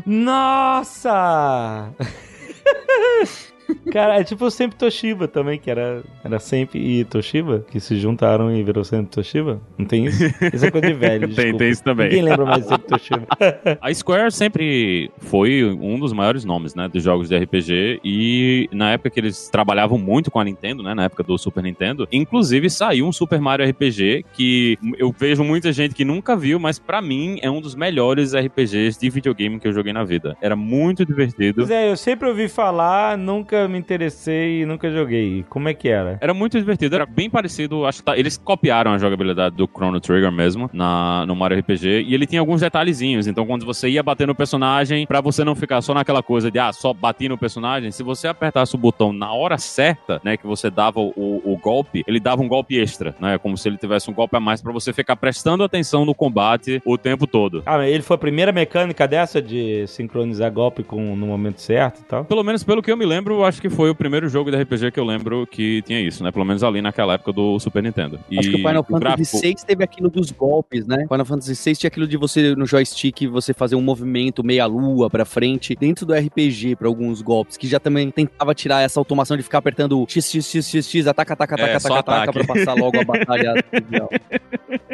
Nossa! Cara, é tipo o Sempre Toshiba também, que era, era Sempre e Toshiba, que se juntaram e virou Sempre Toshiba. Não tem isso? Isso é coisa de velho, Tem, desculpa. tem isso também. Ninguém lembra mais de Sempre Toshiba. A Square sempre foi um dos maiores nomes, né, dos jogos de RPG e na época que eles trabalhavam muito com a Nintendo, né, na época do Super Nintendo, inclusive saiu um Super Mario RPG que eu vejo muita gente que nunca viu, mas pra mim é um dos melhores RPGs de videogame que eu joguei na vida. Era muito divertido. Pois é, eu sempre ouvi falar, nunca me interessei e nunca joguei. Como é que era? Era muito divertido, era bem parecido, acho que tá- eles copiaram a jogabilidade do Chrono Trigger mesmo na, no Mario RPG, e ele tinha alguns detalhezinhos, então quando você ia bater no personagem, pra você não ficar só naquela coisa de, ah, só bati no personagem, se você apertasse o botão na hora certa, né, que você dava o, o golpe, ele dava um golpe extra, né, como se ele tivesse um golpe a mais pra você ficar prestando atenção no combate o tempo todo. Ah, ele foi a primeira mecânica dessa de sincronizar golpe com, no momento certo e tal? Pelo menos pelo que eu me lembro, eu acho que foi o primeiro jogo de RPG que eu lembro que tinha isso, né? Pelo menos ali naquela época do Super Nintendo. E Acho que o Final Fantasy gráfico- VI teve aquilo dos golpes, né? Final Fantasy VI tinha aquilo de você, no joystick, você fazer um movimento meia-lua pra frente, dentro do RPG, pra alguns golpes, que já também tentava tirar essa automação de ficar apertando X, X, X, X, X, ataca, ataca, É, ataca, só ataca, ataca, pra passar logo a batalha.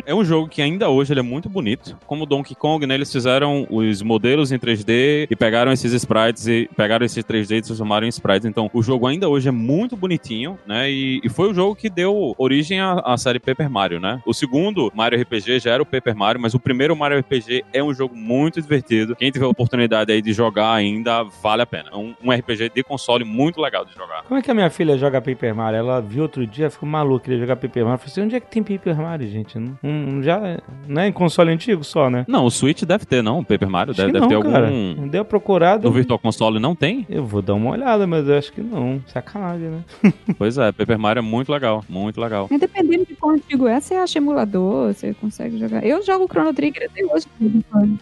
É um jogo que ainda hoje ele é muito bonito. Como Donkey Kong, né? Eles fizeram os modelos em 3D e pegaram esses sprites e pegaram esses 3D e transformaram em sprites. Então, o jogo ainda hoje é muito bonitinho, né? E, e foi o jogo que deu origem à, à série Paper Mario, né? O segundo Mario RPG já era o Paper Mario, mas o primeiro Mario RPG é um jogo muito divertido. Quem tiver a oportunidade aí de jogar ainda, vale a pena. É um, um RPG de console muito legal de jogar. Como é que a minha filha joga Paper Mario? Ela viu outro dia, ficou maluca, queria jogar Paper Mario. Eu falei assim, onde é que tem Paper Mario, gente? Não, já, não é em console antigo só, né? Não, o Switch deve ter, não? O Paper Mario Acho deve, não, ter cara. algum. Não deu uma procurada. No Virtual Console não tem? Eu vou dar uma olhada, mas eu acho que não. Sacanagem, né? Pois é, Paper Mario é muito legal, muito legal. Mas dependendo de quão antigo é, você acha emulador, você consegue jogar. Eu jogo Chrono Trigger até hoje.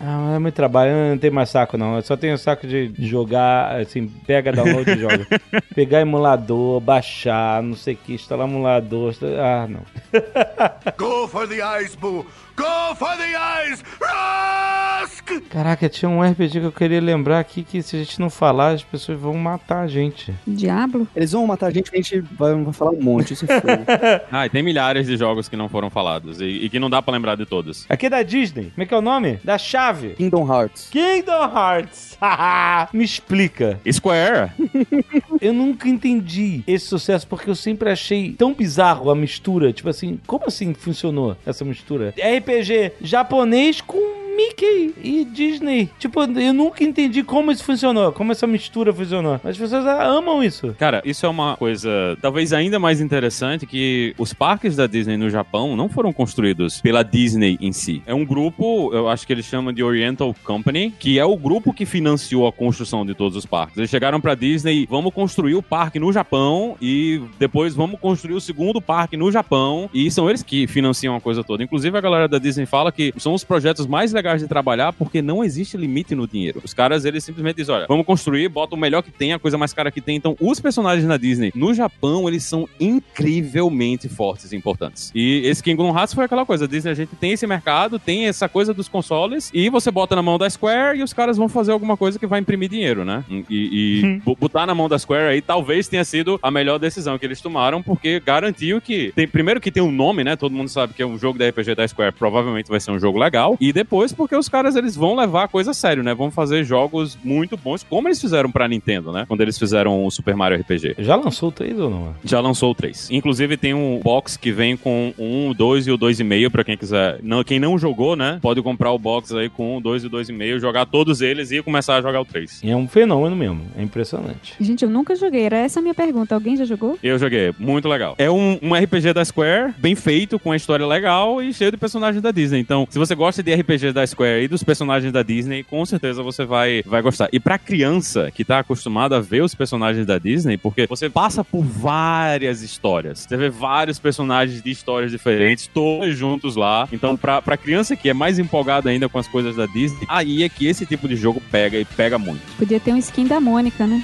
Ah, mas é muito trabalho, eu não tenho mais saco, não. Eu só tenho saco de jogar, assim, pega, download e joga. Pegar emulador, baixar, não sei o que, instalar emulador. Ah, não. Go for the eyes, Boo! Go for the eyes! Rusk! Caraca, tinha um RPG que eu queria lembrar aqui que se a gente não falar, as pessoas vão matar a gente. Diablo. Eles vão matar a gente, a gente vai, vai falar um monte, isso é fogo. Ah, e tem milhares de jogos que não foram falados e, e que não dá pra lembrar de todos. Aqui é da Disney. Como é que é o nome? Da chave. Kingdom Hearts. Kingdom Hearts. Me explica. Square! Eu nunca entendi esse sucesso porque eu sempre achei tão bizarro a mistura. Tipo assim, como assim funcionou essa mistura? RPG japonês com Mickey e Disney. Tipo, eu nunca entendi como isso funcionou, como essa mistura funcionou. As pessoas amam isso. Cara, isso é uma coisa talvez ainda mais interessante que os parques da Disney no Japão não foram construídos pela Disney em si. É um grupo, eu acho que eles chamam de Oriental Company, que é o grupo que financiou a construção de todos os parques. Eles chegaram pra Disney, vamos construir o parque no Japão e depois vamos construir o segundo parque no Japão e são eles que financiam a coisa toda. Inclusive a galera da Disney fala que são os projetos mais legais de trabalhar porque não existe limite no dinheiro. Os caras, eles simplesmente dizem, olha, vamos construir, bota o melhor que tem, a coisa mais cara que tem. Então, os personagens na Disney, no Japão, eles são incrivelmente fortes e importantes. E esse Kingdom Hearts foi aquela coisa, a Disney, a gente tem esse mercado, tem essa coisa dos consoles, e você bota na mão da Square e os caras vão fazer alguma coisa que vai imprimir dinheiro, né? E, e bo- botar na mão da Square aí talvez tenha sido a melhor decisão que eles tomaram, porque garantiu que, tem, primeiro que tem um nome, né? Todo mundo sabe que é um jogo da RPG da Square, provavelmente vai ser um jogo legal, e depois porque os caras, eles vão levar a coisa a sério, né? Vão fazer jogos muito bons, como eles fizeram pra Nintendo, né? Quando eles fizeram o Super Mario RPG. Já lançou o 3 ou não? Já lançou o 3. Inclusive tem um box que vem com um, o 2 e o 2,5 pra quem quiser. Não, quem não jogou, né? Pode comprar o box aí com o 2 e o 2,5, jogar todos eles e começar a jogar o 3. E é um fenômeno mesmo. É impressionante. Gente, eu nunca joguei. Era essa a minha pergunta. Alguém já jogou? Eu joguei, muito legal. É um, um RPG da Square, bem feito, com a história legal e cheio de personagens da Disney. Então, se você gosta de RPG da Square e dos personagens da Disney, com certeza você vai, vai gostar. E pra criança que tá acostumada a ver os personagens da Disney, porque você passa por várias histórias. Você vê vários personagens de histórias diferentes, todos juntos lá. Então, pra, pra criança que é mais empolgada ainda com as coisas da Disney, aí é que esse tipo de jogo pega e pega muito. Podia ter um skin da Mônica, né?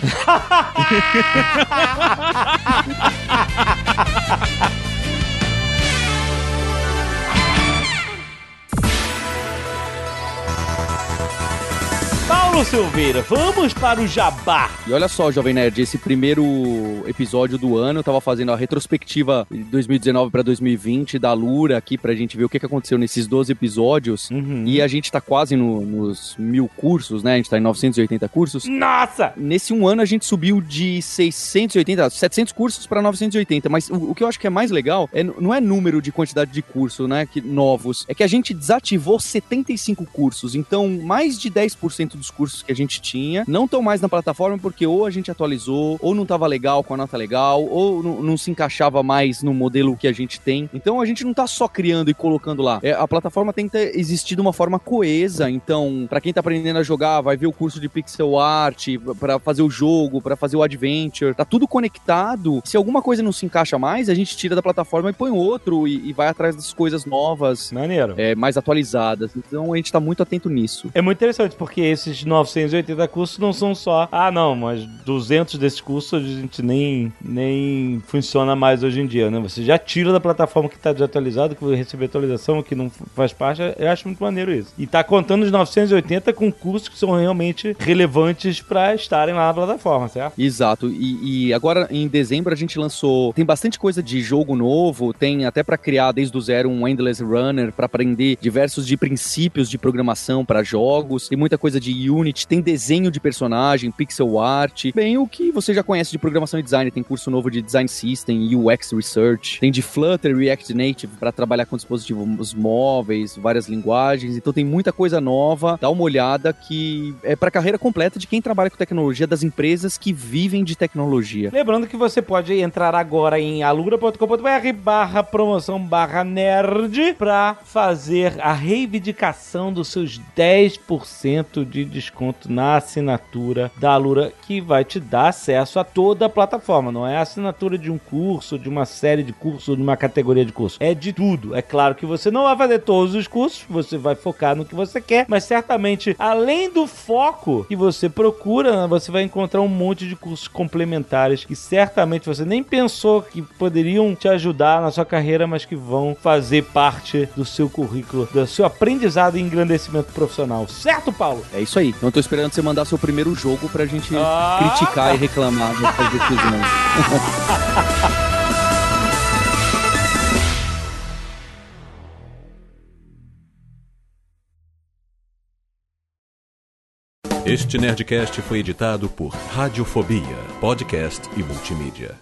Paulo Silveira, vamos para o Jabá. E olha só, Jovem Nerd, esse primeiro episódio do ano, eu tava fazendo a retrospectiva de 2019 pra 2020 da Lura aqui pra gente ver o que, que aconteceu nesses 12 episódios. Uhum. E a gente tá quase no- nos mil cursos, né? A gente tá em 980 cursos. Nossa! Nesse um ano a gente subiu de 680, 700 cursos pra 980, mas o, o que eu acho que é mais legal é, não é número de quantidade de curso, né, que novos, é que a gente desativou 75 cursos, então mais de 10% dos cursos que a gente tinha não estão mais na plataforma porque ou a gente atualizou, ou não tava legal com a nota legal, ou não, não se encaixava mais no modelo que a gente tem. Então a gente não tá só criando e colocando lá. É, a plataforma tem que ter existido de uma forma coesa, então pra quem tá aprendendo a jogar, vai ver o curso de pixel art, pra fazer o jogo, pra fazer o adventure, tá tudo conectado. Se alguma coisa não se encaixa mais, a gente tira da plataforma e põe outro e, e vai atrás das coisas novas, Maneiro. é, mais atualizadas. Então a gente tá muito atento nisso. É muito interessante, porque esses 980 cursos não são só, ah não, mas 200 desses cursos a gente nem, nem funciona mais hoje em dia, né? Você já tira da plataforma que está desatualizado, que vai receber atualização, que não faz parte, eu acho muito maneiro isso. E tá contando os 980 com cursos que são realmente relevantes para estarem lá na plataforma, certo? Exato. E, e, agora em dezembro a gente lançou, tem bastante coisa de jogo novo, tem até para criar desde o zero um Endless Runner para aprender diversos de princípios de programação para jogos, tem muita coisa de Unity, tem desenho de personagem, pixel art, bem o que você já conhece de programação e design, tem curso novo de design system, UX research, tem de Flutter, React Native para trabalhar com dispositivos móveis, várias linguagens, então tem muita coisa nova. Dá uma olhada que é para carreira completa de quem trabalha com tecnologia das empresas que vivem de tecnologia. Lembrando que você pode entrar agora em alura.com.br barra promoção barra nerd para fazer a reivindicação dos seus 10% de desconto na assinatura da Alura, que vai te dar acesso a toda a plataforma. Não é a assinatura de um curso, de uma série de cursos, de uma categoria de curso. É de tudo. É claro que você não vai fazer todos os cursos, você vai focar no que você quer, mas certamente, além do foco que você procura, você vai encontrar um monte de cursos complementares que certamente você nem pensou que poderiam te ajudar na sua carreira, mas que vão fazer parte do seu currículo, do seu aprendizado e engrandecimento profissional. Certo, Paulo? É isso aí. Então eu tô esperando você mandar seu primeiro jogo pra gente ah, criticar e reclamar das decisões. Este Nerdcast foi editado por Radiofobia, podcast e multimídia.